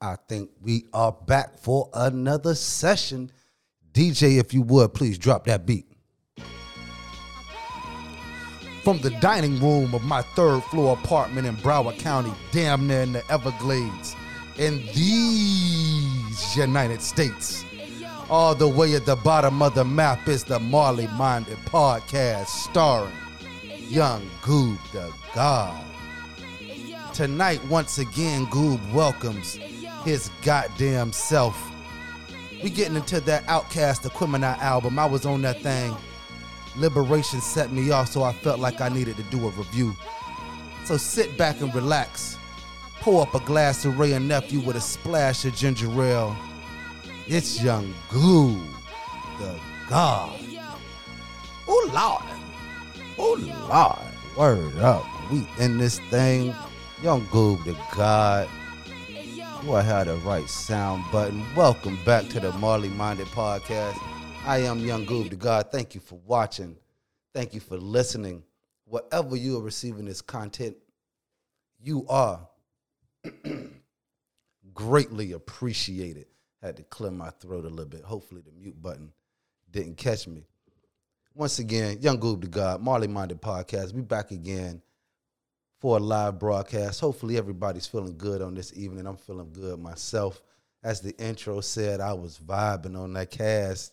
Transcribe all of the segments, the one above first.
I think we are back for another session. DJ, if you would, please drop that beat. From the dining room of my third floor apartment in Broward County, damn near in the Everglades, in these United States, all the way at the bottom of the map is the Marley Minded Podcast starring Young Goob the God. Tonight, once again, Goob welcomes his goddamn self. We getting into that Outkast Aquemini album. I was on that thing. Liberation set me off, so I felt like I needed to do a review. So sit back and relax. Pour up a glass of Wray and Nephew with a splash of ginger ale. It's Young Goob, the God. Oh Lord. Oh Lord. Word up. We in this thing. Young Goob, the God. Do I have the right sound button? Welcome back to the Marley Minded Podcast. I am Young Goob, the God. Thank you for watching. Thank you for listening. Whatever you are receiving this content, you are greatly appreciated. Had to clear my throat a little bit. Hopefully, the mute button didn't catch me. Once again, Young Goob, the God, Marley Minded Podcast. We back again for a live broadcast. Hopefully, everybody's feeling good on this evening. I'm feeling good myself. As the intro said, I was vibing on that cast,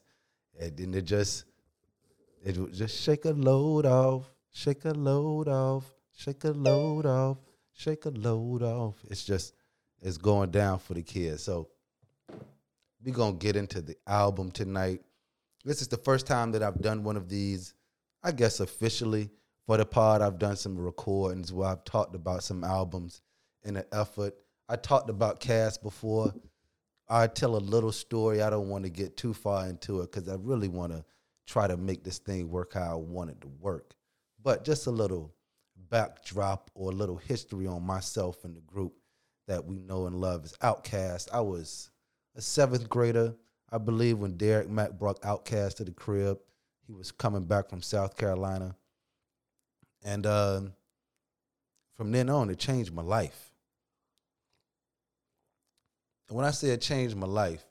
and then it just it would just shake a load off, shake a load off, shake a load off, shake a load off. It's just it's going down for the kids. So we're gonna get into the album tonight. This is the first time that I've done one of these, I guess officially for the pod. I've done some recordings where I've talked about some albums in an effort. I talked about Cass before. I tell a little story. I don't want to get too far into it because I really want to try to make this thing work how I want it to work. But just a little backdrop or a little history on myself and the group that we know and love is Outkast. I was a seventh grader, I believe, when Derek Mack brought Outkast to the crib. He was coming back from South Carolina. And uh, from then on, it changed my life. And when I say it changed my life,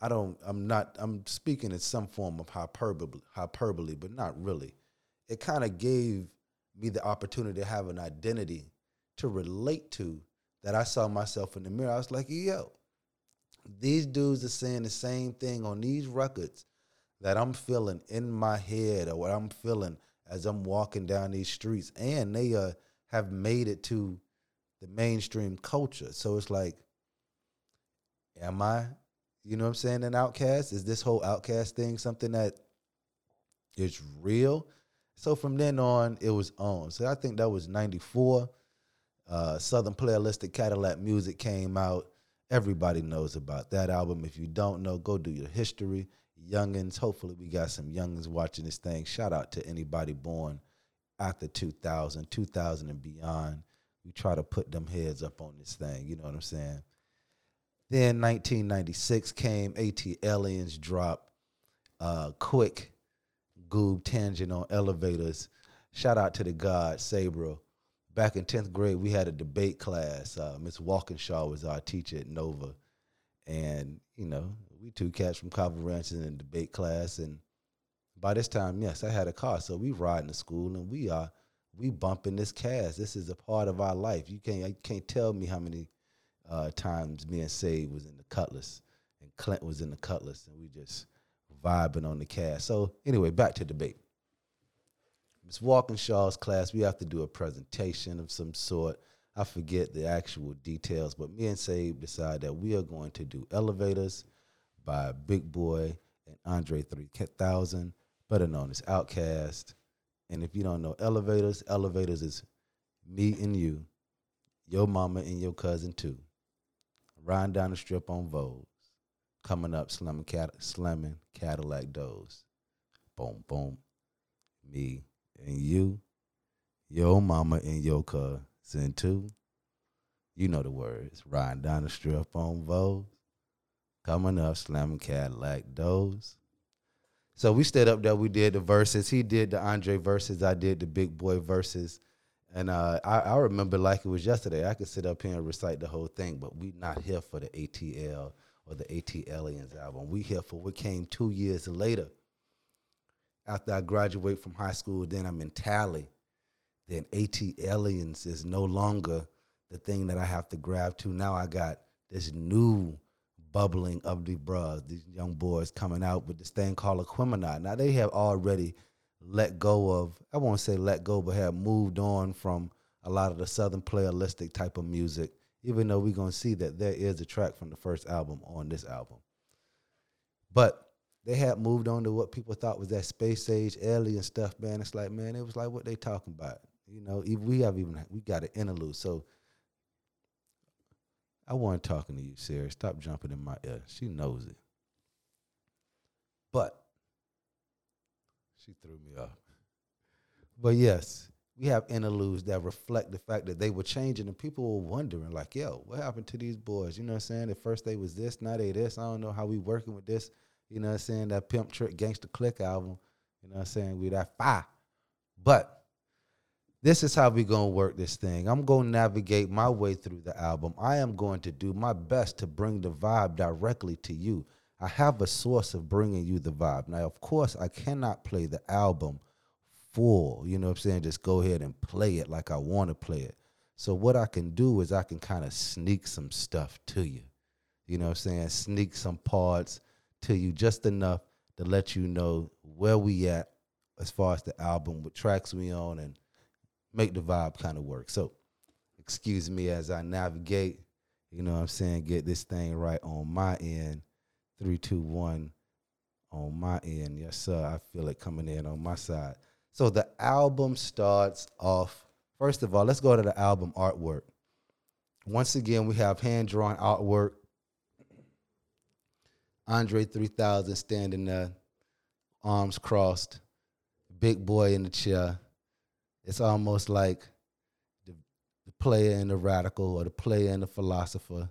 I don't. I'm not. I'm speaking in some form of hyperbole, hyperbole, but not really. It kind of gave me the opportunity to have an identity to relate to that I saw myself in the mirror. I was like, yo, these dudes are saying the same thing on these records that I'm feeling in my head or what I'm feeling as I'm walking down these streets, and they uh, have made it to the mainstream culture. So it's like, am I, you know what I'm saying, an outcast? Is this whole outcast thing something that is real? So from then on, it was on. So I think that was 94. Uh, Southern Playalistic Cadillac Music came out. Everybody knows about that album. If you don't know, go do your history youngins. Hopefully, we got some youngins watching this thing. Shout out to anybody born after 2000, 2000 and beyond. We try to put them heads up on this thing. You know what I'm saying? Then 1996 came. AT Aliens drop. Uh, quick goob tangent on elevators. Shout out to the god Sabro. Back in 10th grade, we had a debate class. Uh, Miss Walkinshaw was our teacher at Nova. And, you know, we two cats from Carver Ranch in debate class, and by this time, yes, I had a car, so we riding to school, and we are we bumping this cast. This is a part of our life. You can't you can't tell me how many uh, times me and Save was in the Cutlass, and Clint was in the Cutlass, and we just vibing on the cast. So anyway, back to debate. Miss Walkinshaw's class, we have to do a presentation of some sort. I forget the actual details, but me and Save decide that we are going to do elevators by Big Boi and Andre 3000, better known as Outkast. And if you don't know Elevators, Elevators is me and you, your mama and your cousin too, riding down the strip on Vogues, coming up slamming, cat- slamming Cadillac doors. Boom, boom. Me and you, your mama and your cousin too. You know the words. Riding down the strip on Vogues, coming up, slamming Cadillac doors. So we stayed up there. We did the verses. He did the Andre verses. I did the Big Boi verses. And uh, I, I remember like it was yesterday. I could sit up here and recite the whole thing, but we not here for the ATL or the ATLiens album. We here for what came two years later. After I graduate from high school, then I'm in Tally. Then AT Aliens is no longer the thing that I have to grab to. Now I got this new bubbling of the bros, these young boys coming out with this thing called Aquemini. Now they have already let go of, I won't say let go, but have moved on from a lot of the Southern playalistic type of music, even though we're going to see that there is a track from the first album on this album. But they had moved on to what people thought was that space age alien stuff, man. It's like, man, it was like what they talking about. You know, we have even, we got an interlude. So I wasn't talking to you, Sarah. Stop jumping in my ear. She knows it. But she threw me off. But yes, we have interludes that reflect the fact that they were changing and people were wondering, like, yo, what happened to these boys? You know what I'm saying? At first they was this, now they this. I don't know how we working with this. You know what I'm saying? That Pimp Trick Gangsta Click album. You know what I'm saying? We that fire. But this is how we gonna work this thing. I'm gonna navigate my way through the album. I am going to do my best to bring the vibe directly to you. I have a source of bringing you the vibe. Now, of course, I cannot play the album full. You know what I'm saying? Just go ahead and play it like I want to play it. So what I can do is I can kind of sneak some stuff to you. You know what I'm saying? Sneak some parts to you just enough to let you know where we at as far as the album, what tracks we on, and make the vibe kind of work. So excuse me as I navigate, you know what I'm saying, get this thing right on my end three, two, one on my end. Yes, sir. I feel it coming in on my side. So the album starts off. First of all, let's go to the album artwork. Once again, we have hand drawn artwork. Andre 3000 standing there, arms crossed, Big Boi in the chair. It's almost like the, the player and the radical or the player and the philosopher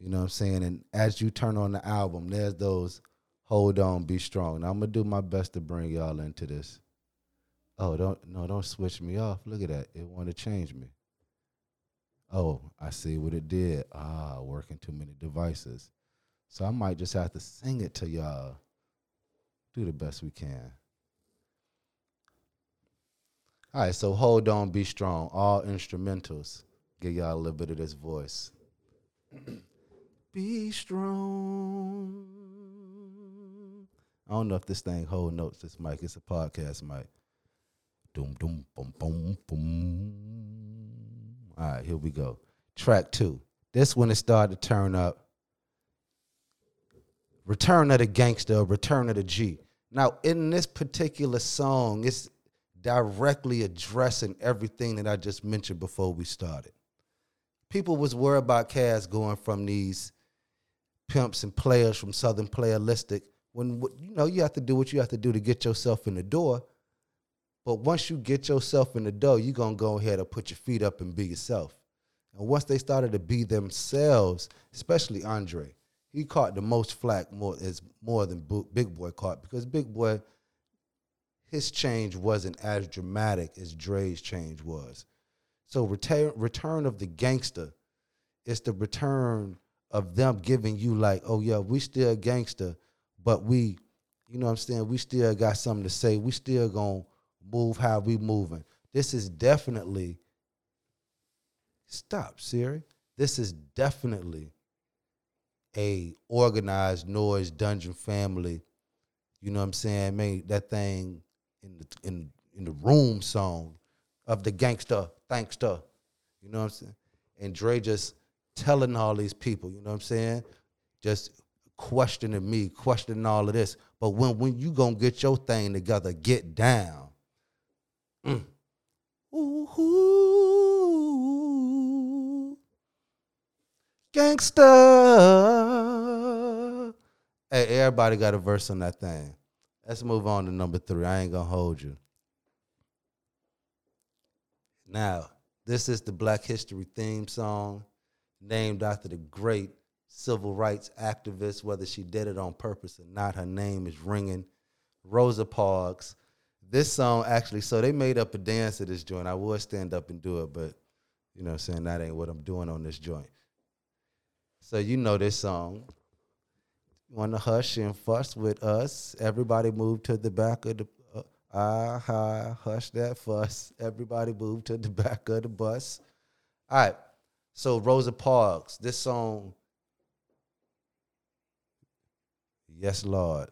you know what I'm saying? And as you turn on the album, there's those hold on, be strong. Now I'm gonna do my best to bring y'all into this. Oh, don't no, don't switch me off. Look at that. It to change me. Oh, I see what it did. Ah, working too many devices. So I might just have to sing it to y'all. Do the best we can. All right, so hold on, be strong. All instrumentals. Give y'all a little bit of this voice. Be strong. I don't know if this thing hold notes. This mic, it's a podcast mic. Doom, doom, boom, boom, boom. All right, here we go. Track two. This one it started to turn up. Return of the Gangster, Return of the G. Now, in this particular song, it's directly addressing everything that I just mentioned before we started. People was worried about Cass going from these pimps and players from Southern Playalistic. When you know you have to do what you have to do to get yourself in the door. But once you get yourself in the door, you're gonna go ahead and put your feet up and be yourself. And once they started to be themselves, especially Andre, he caught the most flack more as more than Big Boi caught because Big Boi, his change wasn't as dramatic as Dre's change was. So return return of the gangster is the return of them giving you like, oh yeah, we still gangster, but we, you know what I'm saying, we still got something to say. We still gonna move how we moving. This is definitely stop, Siri. This is definitely a Organized Noize dungeon family. You know what I'm saying? Made that thing in the in in the room song of the gangster, thankster. You know what I'm saying? And Dre just telling all these people, you know what I'm saying? Just questioning me, questioning all of this. But when when you gonna get your thing together, get down. Mm. Ooh, gangster. Hey, everybody got a verse on that thing. Let's move on to number three. I ain't gonna hold you. Now, this is the Black History theme song named after the great civil rights activist, whether she did it on purpose or not. Her name is ringing. Rosa Parks, this song actually, so they made up a dance to this joint. I would stand up and do it, but you know I'm saying? That ain't what I'm doing on this joint. So you know this song. You want to hush and fuss with us? Everybody move to the back of the. Uh, ah, uh, hush that fuss. Everybody move to the back of the bus. All right. So Rosa Parks, this song. Yes, Lord.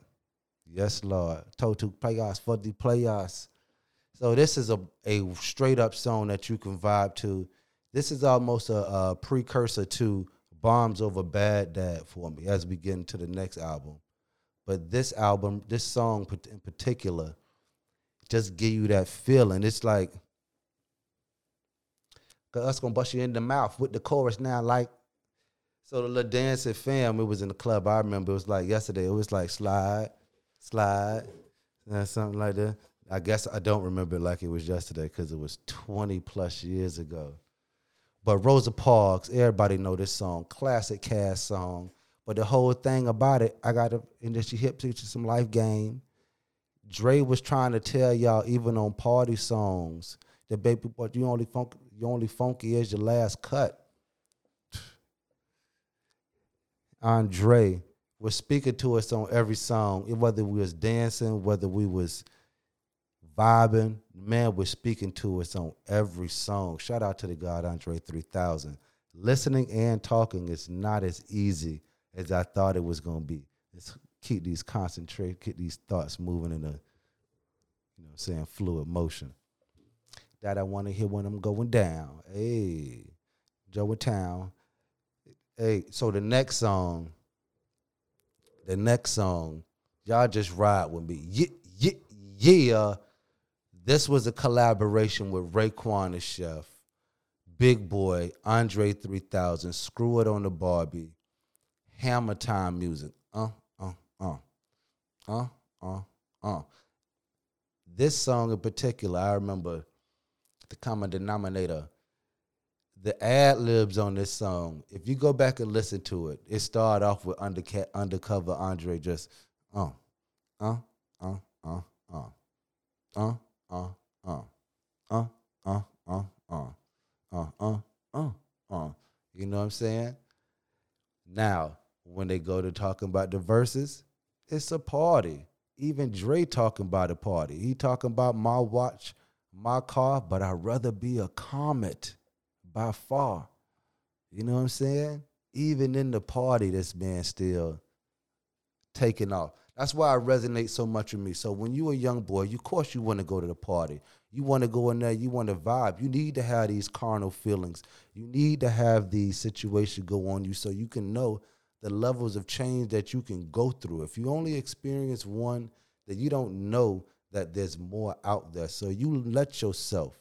Yes, Lord. Total playoffs for the playoffs. So this is a, a straight up song that you can vibe to. This is almost a, a precursor to Bombs Over Baghdad for me as we get into the next album. But this album, this song in particular, just give you that feeling. It's like, us gonna bust you in the mouth with the chorus now, like. So the little dancing fam, it was in the club. I remember it was like yesterday. It was like slide, slide, uh, something like that. I guess I don't remember it like it was yesterday because it was 20 plus years ago. But Rosa Parks, everybody know this song, classic cast song. But the whole thing about it, I got to, and then she hip to some life game. Dre was trying to tell y'all, even on party songs, that baby, but you only funk, you only funky is your last cut. Andre was speaking to us on every song, whether we was dancing, whether we was vibing. Man was speaking to us on every song. Shout out to the God Andre 3000. Listening and talking is not as easy as I thought it was going to be. Let's keep these concentrate, keep these thoughts moving in a, you know, saying fluid motion. That I want to hear when I'm going down. Hey, Joe Town. Hey, so the next song, the next song, y'all just ride with me. Yeah, yeah, yeah. This was a collaboration with Raekwon the Chef, Big Boi, Andre 3000, Screw It on the Barbie, Hammer Time Music. Uh, uh, uh, uh, uh, uh. This song in particular, I remember the common denominator. The ad libs on this song, if you go back and listen to it, it started off with underca- undercover Andre just, uh, uh, uh, uh, uh, uh, uh, uh, uh, uh, uh, uh, uh, uh, uh. You know what I'm saying? Now, when they go to talking about the verses, it's a party. Even Dre talking about a party. He talking about my watch, my car, but I'd rather be a comet by far. You know what I'm saying? Even in the party, this man still taking off. That's why it resonates so much with me. So when you're a young boy, you, of course you want to go to the party. You want to go in there, you want to vibe. You need to have these carnal feelings. You need to have the situation go on you so you can know the levels of change that you can go through. If you only experience one, then you don't know that there's more out there. So you let yourself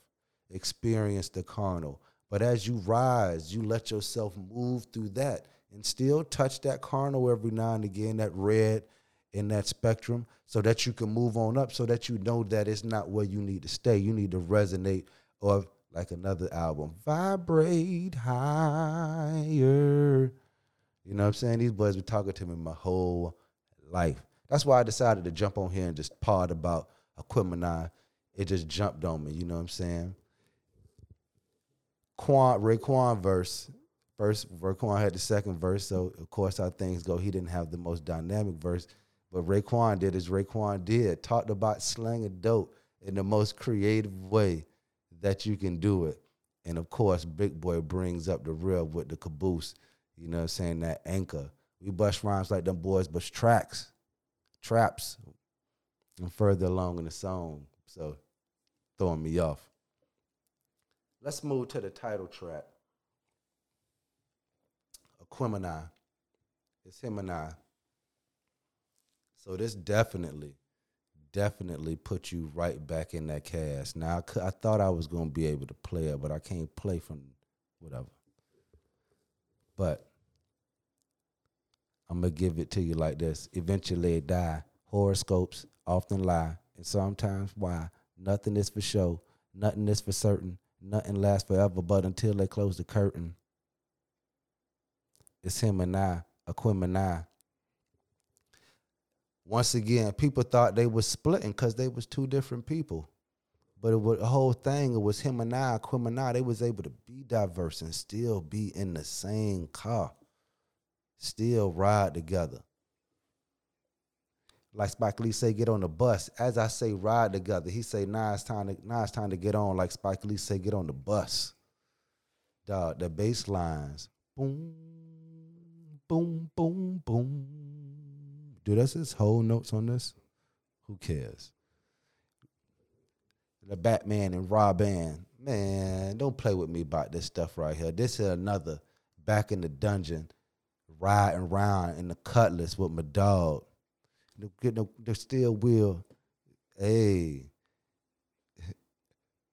experience the carnal. But as you rise, you let yourself move through that and still touch that carnal every now and again, that red, in that spectrum so that you can move on up so that you know that it's not where you need to stay. You need to resonate or like another album, vibrate higher. You know what I'm saying? These boys been talking to me my whole life. That's why I decided to jump on here and just part about Aquemini. It just jumped on me, you know what I'm saying? Quan, Raekwon verse. First, Raekwon had the second verse, so of course how things go. He didn't have the most dynamic verse. But Raekwon did as Raekwon did, talked about slang slanging dope in the most creative way that you can do it. And of course, Big Boi brings up the real with the caboose, you know what I'm saying, that anchor. We bust rhymes like them boys bust tracks, traps, and further along in the song. So throwing me off. Let's move to the title track. Aquemini. It's him and I. So this definitely, definitely put you right back in that cast. Now I, I thought I was gonna be able to play it, but I can't play from whatever. But I'm gonna give it to you like this. Eventually it die. Horoscopes often lie, and sometimes why? Nothing is for show. Nothing is for certain. Nothing lasts forever, but until they close the curtain. It's him and I, a Quim and I, once again, people thought they was splitting because they was two different people. But it was, the whole thing, it was him and I, Quim and I, they was able to be diverse and still be in the same car, still ride together. Like Spike Lee say, get on the bus. As I say, ride together. He say, nah, it's time to, nah, it's time to get on. Like Spike Lee say, get on the bus. Dog, the bass lines, boom, boom, boom, boom. Dude, that's his whole notes on this. Who cares? The Batman and Robin. Man, don't play with me about this stuff right here. This is another back in the dungeon, riding around in the cutlass with my dog. Get the, the steel wheel. Hey,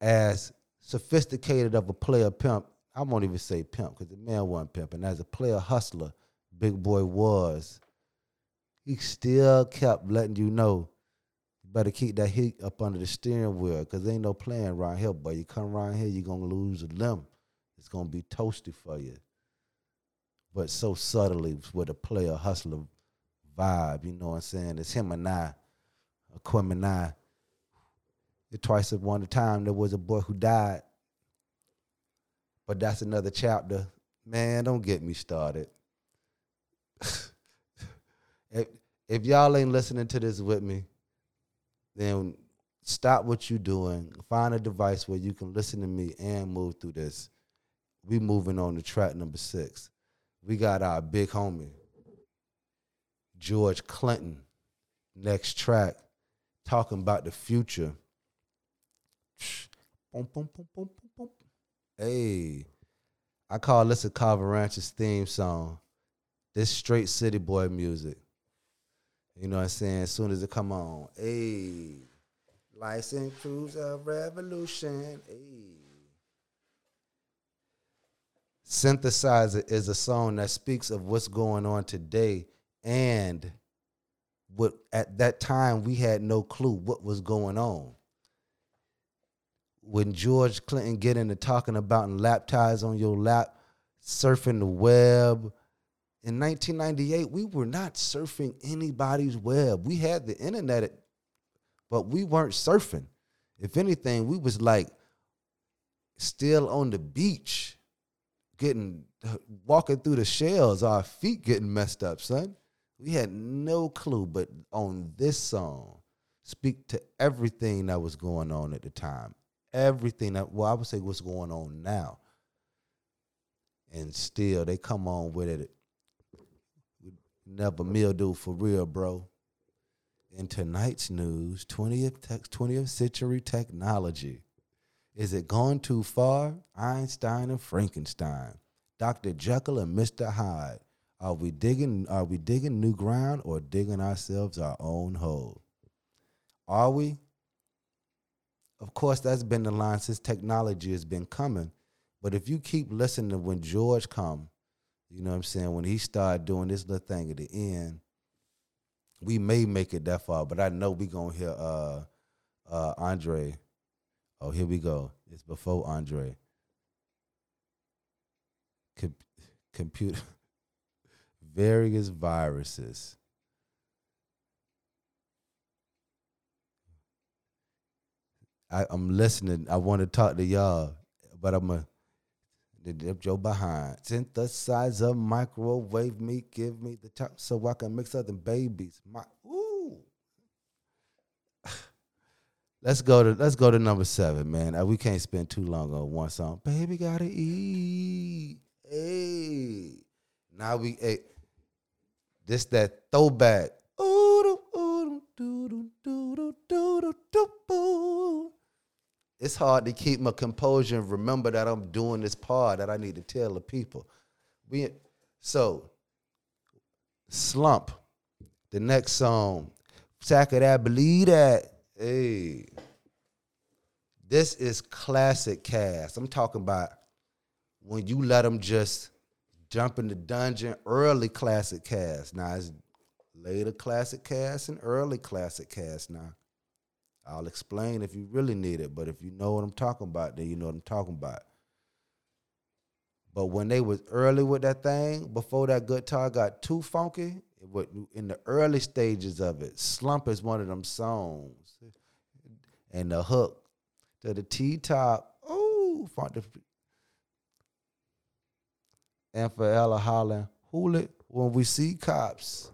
as sophisticated of a player pimp, I won't even say pimp because the man wasn't pimping. As a player hustler, Big Boi was. He still kept letting you know you better keep that heat up under the steering wheel because ain't no playing around here, boy. You come around here, you're gonna lose a limb. It's gonna be toasty for you. But so subtly with a player hustler vibe, you know what I'm saying? It's him and I, Quim and I. Twice upon a time there was a boy who died. But that's another chapter. Man, don't get me started. if, y'all ain't listening to this with me, then stop what you're doing. Find a device where you can listen to me and move through this. We moving on to track number six. We got our big homie, George Clinton. Next track, talking about the future. Boom, boom, boom, boom, boom, boom, hey, I call this a Carver Ranch's theme song. This straight city boy music. You know what I'm saying? As soon as it come on, hey, license cruiser revolution, hey. Synthesizer is a song that speaks of what's going on today and what at that time we had no clue what was going on. When George Clinton get into talking about lap ties on your lap, surfing the web, in 1998, we were not surfing anybody's web. We had the internet, but we weren't surfing. If anything, we was like still on the beach, getting walking through the shells, our feet getting messed up, son. We had no clue, but on this song, speak to everything that was going on at the time. Everything that well, I would say what's going on now. And still they come on with it Never mildew for real, bro. In tonight's news, 20th, te- 20th century technology. Is it gone too far? Einstein and Frankenstein. Dr. Jekyll and Mr. Hyde. Are we digging are we digging new ground or digging ourselves our own hole? Are we? Of course, that's been the line since technology has been coming. But if you keep listening when George come you know what I'm saying? When he started doing this little thing at the end, we may make it that far, but I know we gonna hear uh uh Andre. Oh, here we go. It's before Andre. Com- computer various viruses. I, I'm listening. I want to talk to y'all, but I'm a the dip your behind. Synthesizer, microwave me, give me the top so I can mix other babies. My ooh. let's go to let's go to number seven, man. Uh, we can't spend too long on one song. Baby gotta eat. Hey. Now we hey, this that throwback. Ooh, ooh, doo, doo, doo, doo, doo, doo, doo, it's hard to keep my composure and remember that I'm doing this part that I need to tell the people. We so slump. The next song, Sack of that, believe that. Hey. This is classic cast. I'm talking about when you let them just jump in the dungeon, early classic cast. Now it's later classic cast and early classic cast now. I'll explain if you really need it, but if you know what I'm talking about, then you know what I'm talking about. But when they was early with that thing, before that guitar got too funky, what in the early stages of it. Slump is one of them songs, and the hook to the T top. Oh, and for Ella Holland, Hoolit, when we see cops.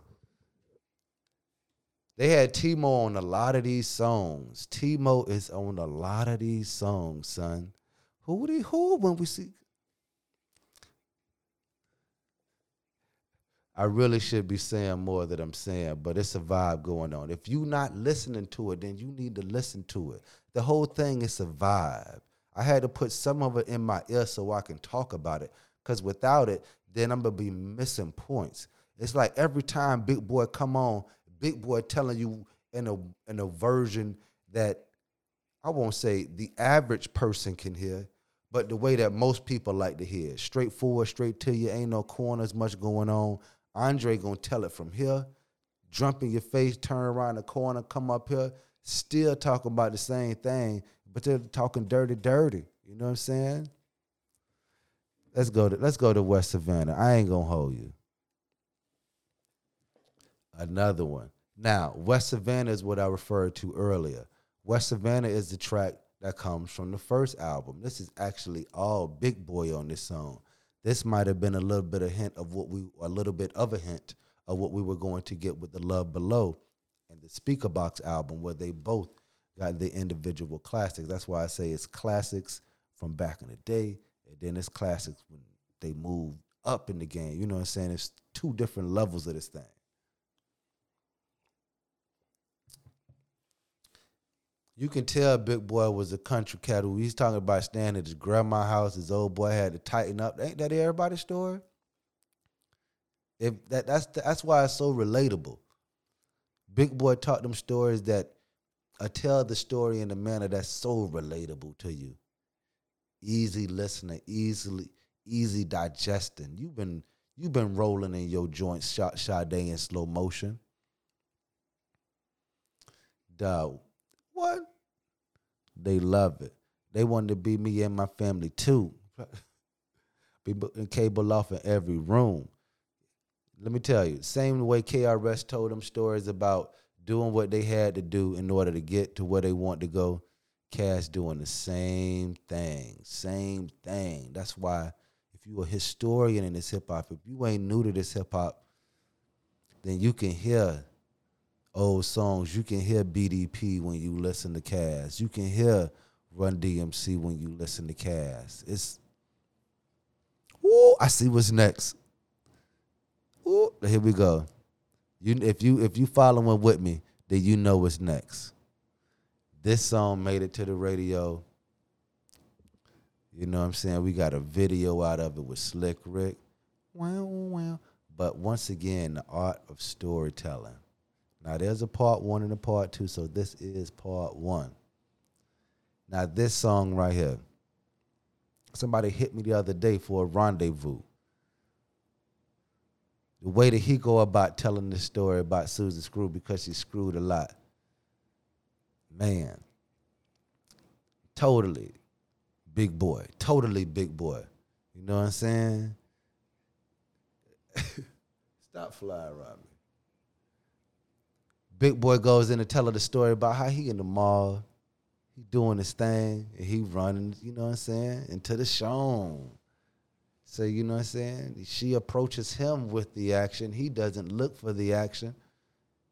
They had Timo on a lot of these songs. Timo is on a lot of these songs, son. Who they who when we see I really should be saying more than I'm saying, but it's a vibe going on. If you're not listening to it, then you need to listen to it. The whole thing is a vibe. I had to put some of it in my ear so I can talk about it. Cause without it, then I'm gonna be missing points. It's like every time Big Boi come on, Big Boi telling you in a in a version that I won't say the average person can hear, but the way that most people like to hear. Straightforward, straight to you, ain't no corners, much going on. Andre gonna tell it from here, jump in your face, turn around the corner, come up here, still talking about the same thing, but they're talking dirty, dirty. You know what I'm saying? Let's go to let's go to West Savannah. I ain't gonna hold you. Another one. Now, West Savannah is what I referred to earlier. West Savannah is the track that comes from the first album. This is actually all Big Boi on this song this might have been a little bit of hint of what we a little bit of a hint of what we were going to get with the love below and the Speakerboxxx album where they both got the individual classics that's why i say it's classics from back in the day and then it's classics when they moved up in the game you know what i'm saying it's two different levels of this thing you can tell Big Boi was a country cat he's talking about staying at his grandma's house. His old boy had to tighten up. Ain't that everybody's story? If that that's that's why it's so relatable. Big Boi taught them stories that uh, tell the story in a manner that's so relatable to you. Easy listening, easily easy digesting. You've been you've been rolling in your joints, shot Sade in slow motion. Dog, what? They love it. They wanted to be me and my family too. be cable off in every room. Let me tell you, same way KRS told them stories about doing what they had to do in order to get to where they want to go. Cass doing the same thing, same thing. That's why if you're a historian in this hip hop, if you ain't new to this hip hop, then you can hear old songs. You can hear BDP when you listen to Cass. You can hear Run DMC when you listen to Cass. It's Ooh, I see what's next. Ooh, here we go. You if you if you following with me, then you know what's next. This song made it to the radio. You know what I'm saying? We got a video out of it with Slick Rick. Wow, wow. But once again, the art of storytelling. Now there's a part one and a part two, so this is part one. Now this song right here. Somebody hit me the other day for a rendezvous. The way that he go about telling this story about Susan Screw because she screwed a lot. Man. Totally Big Boi. Totally Big Boi. You know what I'm saying? Stop flying me. Big Boi goes in to tell her the story about how he in the mall, he doing his thing, and he running, you know what I'm saying, into the show. So you know what I'm saying? She approaches him with the action. He doesn't look for the action.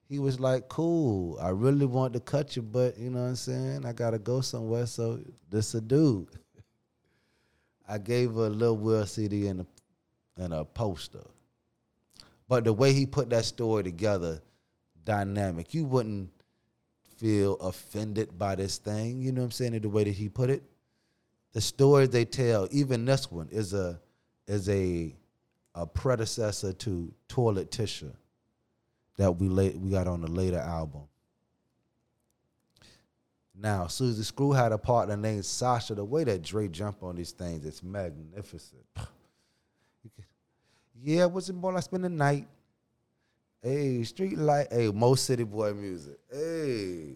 He was like, cool, I really want to cut you, but you know what I'm saying? I gotta go somewhere, so this a dude. I gave her a Lil Will CD and a and a poster. But the way he put that story together, dynamic. You wouldn't feel offended by this thing, you know what I'm saying, in the way that he put it. The stories they tell, even this one, is a is a a predecessor to Toilet Tisha that we late, we got on the later album. Now, Susie Screw had a partner named Sasha. The way that Dre jump on these things, it's magnificent. Yeah, it was it more like spend the night? Hey, street light. Hey, most city boy music. Hey.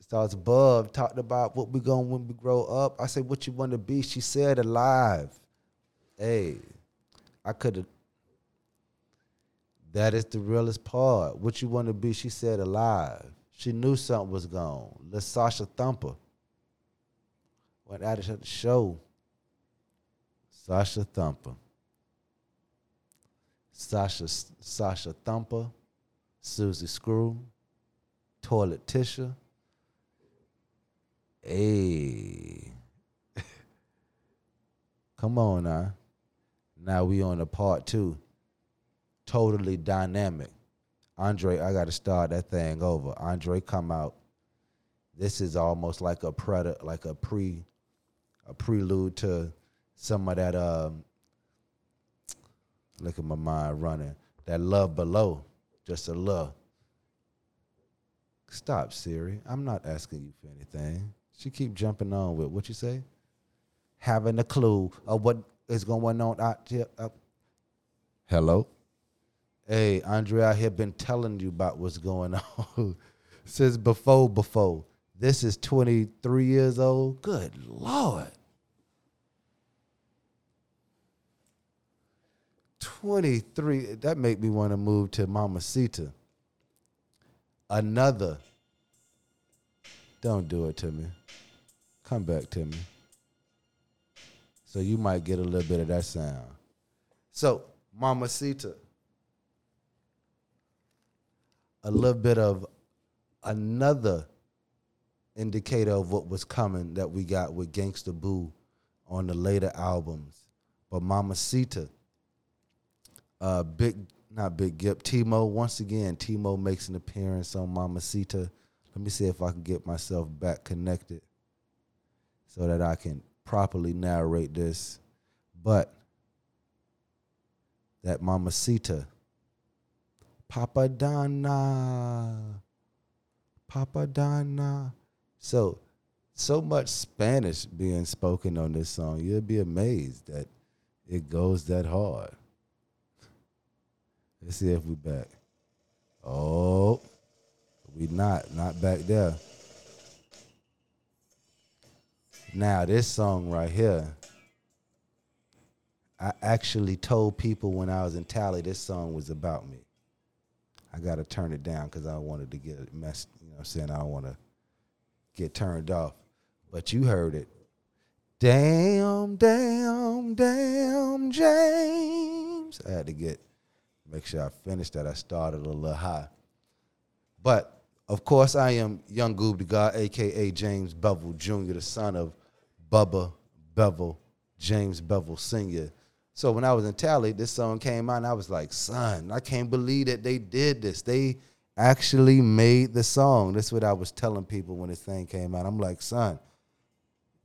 Starts above, talked about what we going when we grow up. I said, what you want to be? She said alive. Hey. I could have. That is the realest part. What you want to be, she said, alive. She knew something was gone. Let Sasha Thumper went it at the show. Sasha Thumper. Sasha Sasha Thumper, Susie Screw, Toilet Tisha. Hey. Come on now. Now we on a part two. Totally dynamic. Andre, I gotta start that thing over. Andre come out. This is almost like a predator, like a pre a prelude to some of that um look at my mind running. That love below. Just a love. Stop, Siri. I'm not asking you for anything. She keep jumping on with what you say? Having a clue of what is going on out here. Uh, hello? Hey, Andre, I have been telling you about what's going on since before, before. This is 23 years old. Good Lord. 23. That made me want to move to Mamacita. Another. Don't do it to me. Come back to me. So you might get a little bit of that sound. So, Mamacita. A little bit of another indicator of what was coming that we got with Gangsta Boo on the later albums. But Mamacita uh, big, not Big Gipp, Timo. Once again, Timo makes an appearance on Mamacita. Let me see if I can get myself back connected so that I can properly narrate this. But that Mamacita, Papa Donna, Papa Donna. So, so much Spanish being spoken on this song. You'll be amazed that it goes that hard. Let's see if we're back. Oh, we not not back there. Now this song right here, I actually told people when I was in Tally this song was about me. I got to turn it down because I wanted to get messed. You know, what I'm saying I don't want to get turned off. But you heard it. Damn, damn, damn, James. I had to get make sure I finish that. I started a little high. But of course, I am Young Goob the God, aka James Bevel Jr., the son of Bubba Bevel, James Bevel Sr. So when I was in Tally, this song came out, and I was like, son, I can't believe that they did this. They actually made the song. That's what I was telling people when this thing came out. I'm like, son,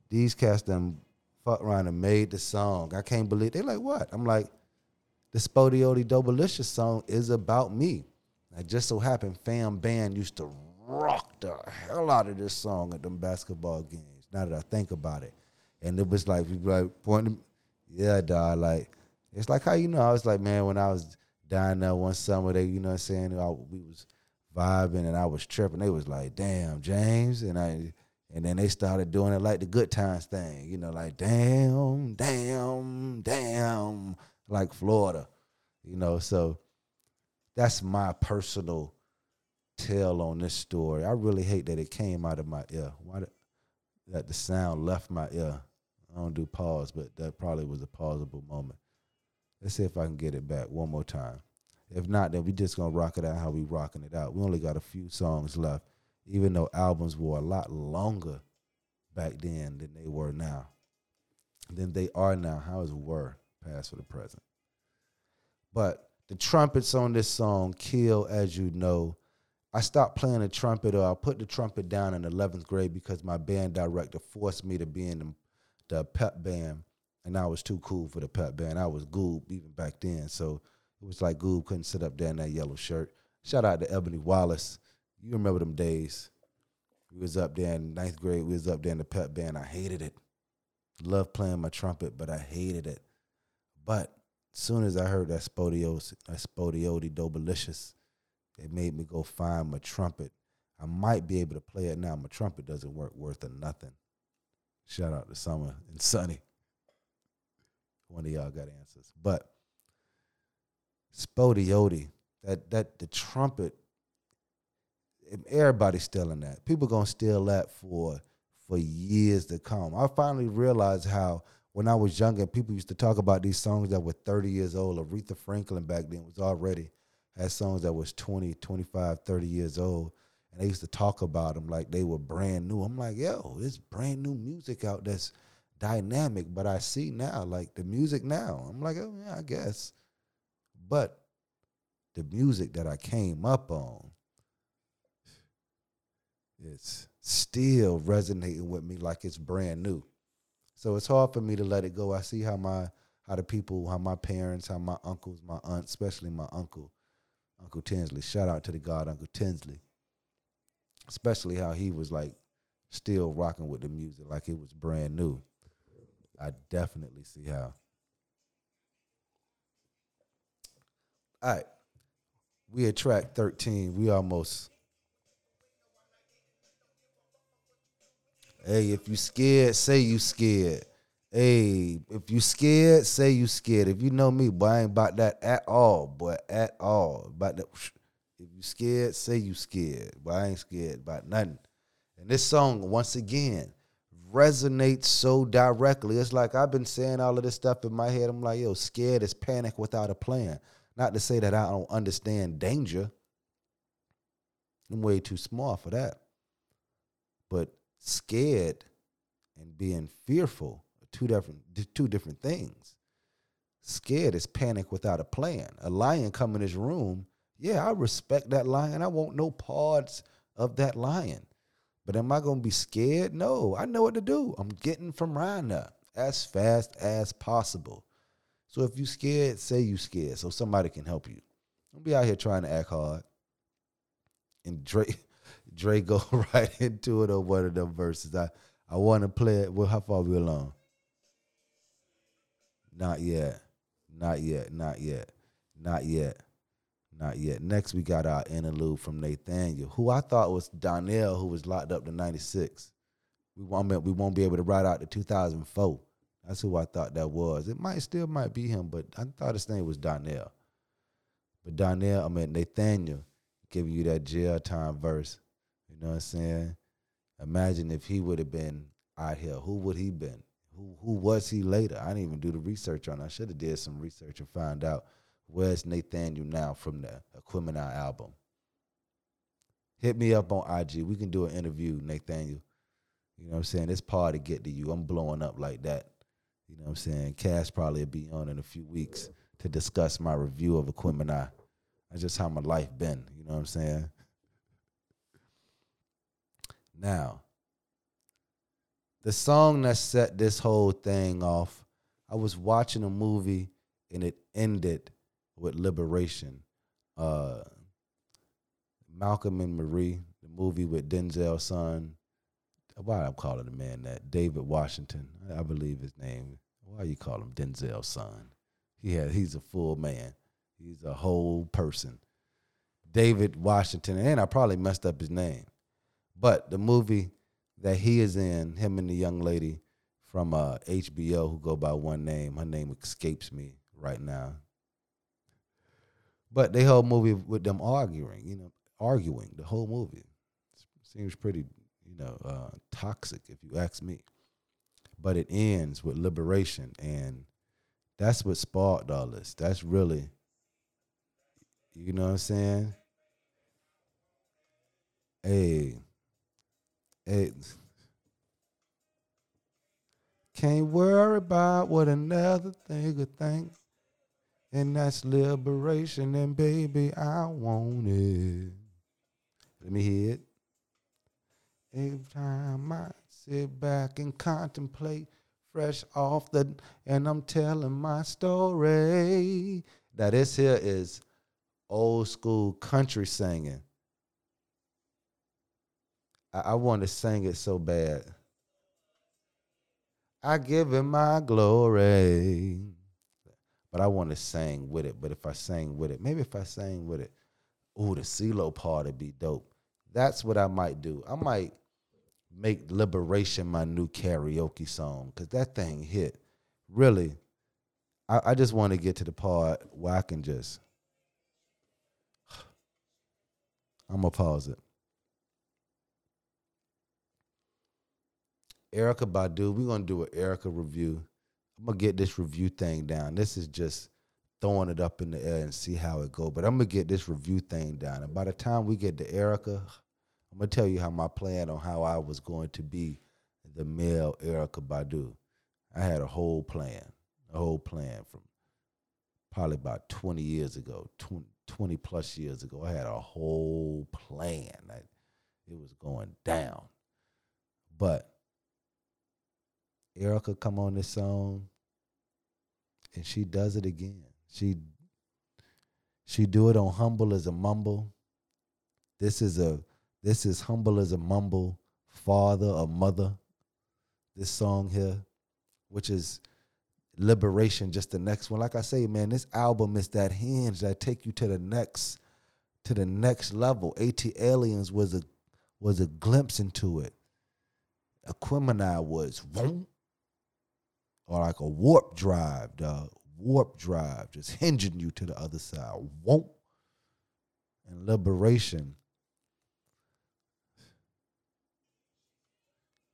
these cats done fuck around and made the song. I can't believe they like what? I'm like, the SpottieOttieDopaliscious song is about me. I just so happened Fam Band used to rock the hell out of this song at them basketball games. Now that I think about it. And it was like we like pointing yeah, dog, like it's like how you know, I was like, man, when I was down there one summer, they, you know what I'm saying, I, we was vibing and I was tripping. They was like, damn, James, and I and then they started doing it like the good times thing, you know, like damn, damn, damn like Florida, you know. So that's my personal tell on this story. I really hate that it came out of my ear. Why did, that the sound left my ear? I don't do pause, but that probably was a pausable moment. Let's see if I can get it back one more time. If not, then we just gonna rock it out how we rocking it out. We only got a few songs left, even though albums were a lot longer back then than they were now. Than they are now. How is it were? Past for the present. But the trumpets on this song kill, as you know. I stopped playing the trumpet, or I put the trumpet down in 11th grade because my band director forced me to be in the, the pep band, and I was too cool for the pep band. I was Goob even back then, so it was like Goob couldn't sit up there in that yellow shirt. Shout out to Ebony Wallace. You remember them days. We was up there in ninth grade. We was up there in the pep band. I hated it. Loved playing my trumpet, but I hated it. But as soon as I heard that Spodios, that SpottieOttieDopaliscious, it made me go find my trumpet. I might be able to play it now. My trumpet doesn't work worth a nothing. Shout out to Summer and Sunny. One of y'all got answers. But Spodiote, that that the trumpet. Everybody's stealing that. People gonna steal that for for years to come. I finally realized how when I was younger, people used to talk about these songs that were 30 years old. Aretha Franklin back then was already had songs that was 20, 25, 30 years old. And they used to talk about them like they were brand new. I'm like, yo, it's brand new music out that's dynamic. But I see now, like the music now, I'm like, oh, yeah, I guess. But the music that I came up on, it's still resonating with me like it's brand new. So it's hard for me to let it go. I see how my how the people, how my parents, how my uncles, my aunt, especially my uncle, Uncle Tinsley. Shout out to the God, Uncle Tinsley. Especially how he was like still rocking with the music like it was brand new. I definitely see how. All right. We at track 13. We almost Hey, if you scared, say you scared. Hey, if you scared, say you scared. If you know me, boy, I ain't about that at all, boy, at all. About that. If you scared, say you scared. But I ain't scared about nothing. And this song, once again, resonates so directly. It's like I've been saying all of this stuff in my head. I'm like, yo, scared is panic without a plan. Not to say that I don't understand danger. I'm way too small for that. Scared and being fearful are two different two different things. Scared is panic without a plan. A lion come in his room, yeah, I respect that lion. I want no parts of that lion. But am I gonna be scared? No, I know what to do. I'm getting from there as fast as possible. So if you scared, say you scared, so somebody can help you. Don't be out here trying to act hard. And Drake, Dre go right into it on one of them verses. I, I want to play it. Well, how far we along? Not yet. Not yet. Not yet. Not yet. Not yet. Next, we got our interlude from Nathaniel, who I thought was Donnell, who was locked up to 96. We won't, we won't be able to ride out to 2004. That's who I thought that was. It might still might be him, but I thought his name was Donnell. But Donnell, I mean Nathaniel, giving you that jail time verse. You know what I'm saying? Imagine if he would have been out here. Who would he been? Who who was he later? I didn't even do the research on. It. I should have did some research and find out where's Nathaniel now from the Aquemini album. Hit me up on IG. We can do an interview, Nathaniel. You know what I'm saying? It's part to get to you. I'm blowing up like that. You know what I'm saying? Cass probably will be on in a few weeks to discuss my review of Aquemini. That's just how my life been. You know what I'm saying? Now, the song that set this whole thing off, I was watching a movie and it ended with Liberation. Uh, Malcolm and Marie, the movie with Denzel's son. Why I'm calling the man that? David Washington, I believe his name. Why you call him Denzel's son? He had, he's a full man. He's a whole person. David Washington, and I probably messed up his name. But the movie that he is in, him and the young lady from uh, HBO who go by one name, her name escapes me right now. But the whole movie with them arguing, you know, arguing the whole movie seems pretty, you know, uh, toxic if you ask me. But it ends with liberation, and that's what sparked all this. That's really, you know what I'm saying? Hey, it can't worry about what another thing could think. And that's liberation, and baby, I want it. Let me hear it. Every time I sit back and contemplate, fresh off the, and I'm telling my story. Now, this here is old school country singing. I, I want to sing it so bad. I give him my glory. But I want to sing with it. But if I sing with it, maybe if I sang with it, oh, the CeeLo part would be dope. That's what I might do. I might make Liberation my new karaoke song because that thing hit. Really, I, I just want to get to the part where I can just. I'm going to pause it. Erykah Badu, we're gonna do an Erykah review. I'm gonna get this review thing down. This is just throwing it up in the air and see how it go. But I'm gonna get this review thing down. And by the time we get to Erykah, I'm gonna tell you how my plan on how I was going to be the male Erykah Badu. I had a whole plan, a whole plan from probably about 20 years ago, 20, 20 plus years ago. I had a whole plan. that it was going down. But Erykah come on this song and she does it again. She she do it on humble as a mumble. This is a this is humble as a mumble, father or mother. This song here, which is liberation, just the next one. Like I say, man, this album is that hinge that take you to the next to the next level. ATLiens was a was a glimpse into it. Aquemini was or like a warp drive, dog. Warp drive, just hinging you to the other side. Won't and liberation.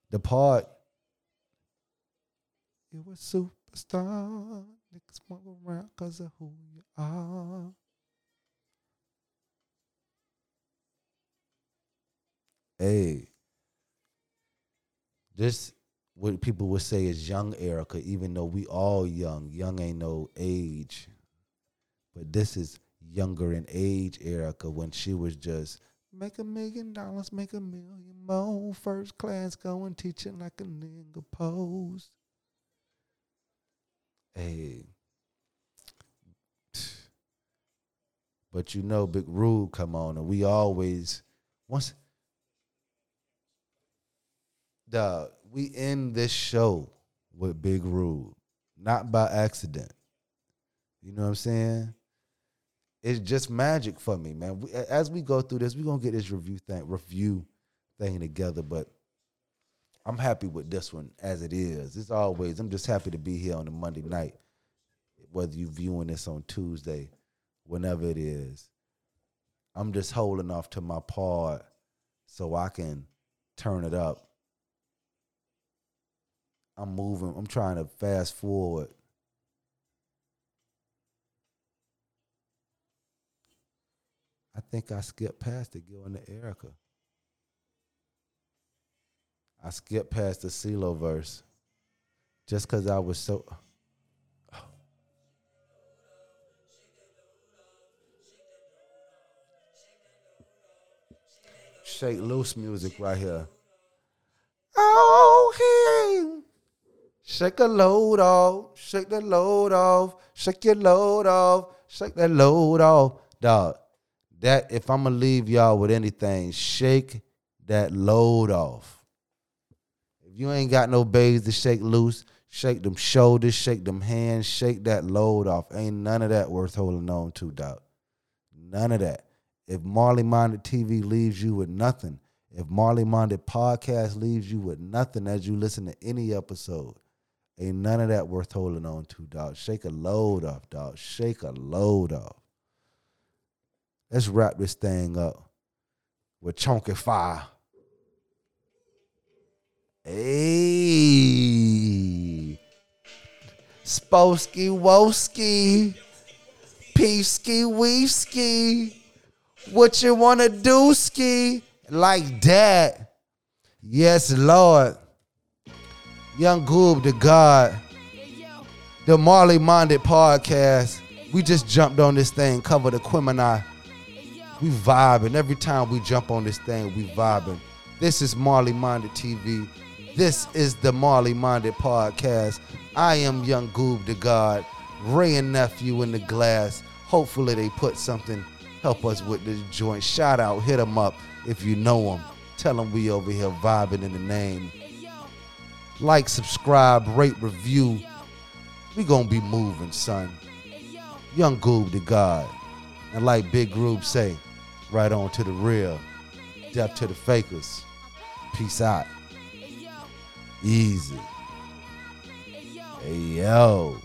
The part you a superstar, niggas walk around cause of who you are. Hey, this what people would say is young Erykah, even though we all young. Young ain't no age. But this is younger in age Erykah when she was just make a million dollars, make a million more. First class going teaching like a nigga pose. Hey. But you know, Big Rube come on, and we always once the we end this show with Big Rube, not by accident. You know what I'm saying? It's just magic for me, man. We, as we go through this, we're gonna get this review thing, review thing together. But I'm happy with this one as it is. It's always. I'm just happy to be here on a Monday night, whether you're viewing this on Tuesday, whenever it is. I'm just holding off to my part so I can turn it up I'm moving. I'm trying to fast forward. I think I skipped past it going to Erykah. I skipped past the CeeLo verse just because I was so. Shake loose music right here. Oh, he. Shake a load off, shake the load off, shake your load off, shake that load off. Dog, that if I'm gonna leave y'all with anything, shake that load off. If you ain't got no babes to shake loose, shake them shoulders, shake them hands, shake that load off. Ain't none of that worth holding on to, dog. None of that. If Marley Minded TV leaves you with nothing, if Marley Minded Podcast leaves you with nothing as you listen to any episode, Ain't none of that worth holding on to, dog. Shake a load off, dog. Shake a load off. Let's wrap this thing up with Chonkyfire. Hey. Sposki Woski. Peeski Weeski. What you wanna do, ski? Like that. Yes, Lord. Young Goob, the God, the Marley Minded podcast. We just jumped on this thing, covered the Aquemini. We vibing. Every time we jump on this thing, we vibing. This is Marley Minded TV. This is the Marley Minded podcast. I am Young Goob, the God. Wray and Nephew in the glass. Hopefully they put something, help us with this joint. Shout out, hit them up if you know them. Tell them we over here vibing in the name like, subscribe, rate, review. We gonna be moving, son. Young Goob the God. And like Big Rube say, right on to the real. Death to the fakers. Peace out. Easy. Hey yo.